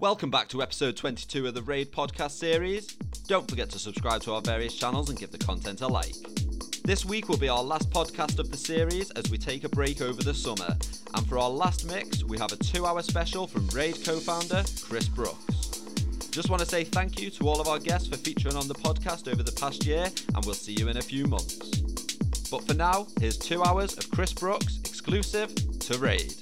Welcome back to episode 22 of the Raid podcast series. Don't forget to subscribe to our various channels and give the content a like. This week will be our last podcast of the series as we take a break over the summer. And for our last mix, we have a two hour special from Raid co founder Chris Brooks. Just want to say thank you to all of our guests for featuring on the podcast over the past year, and we'll see you in a few months. But for now, here's two hours of Chris Brooks exclusive to Raid.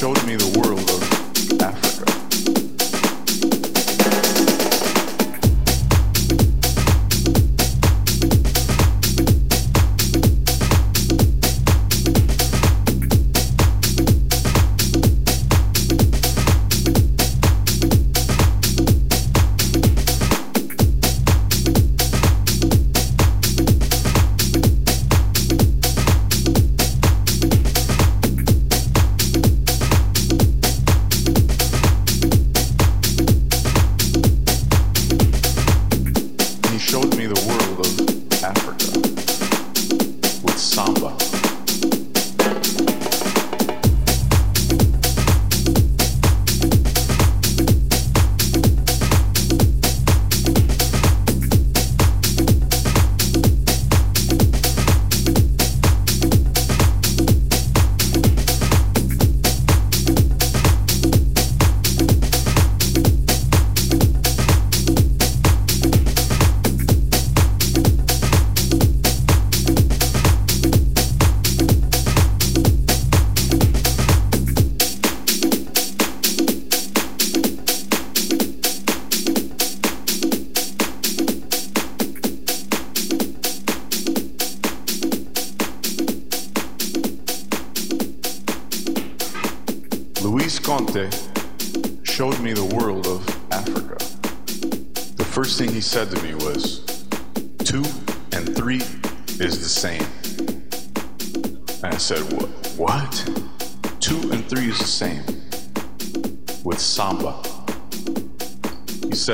showed me the world of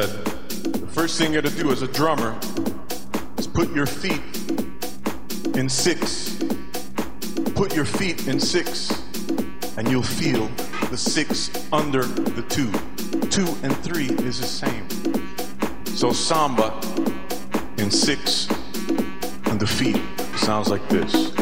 said, the first thing you gotta do as a drummer is put your feet in six. Put your feet in six, and you'll feel the six under the two. Two and three is the same. So samba in six and the feet sounds like this.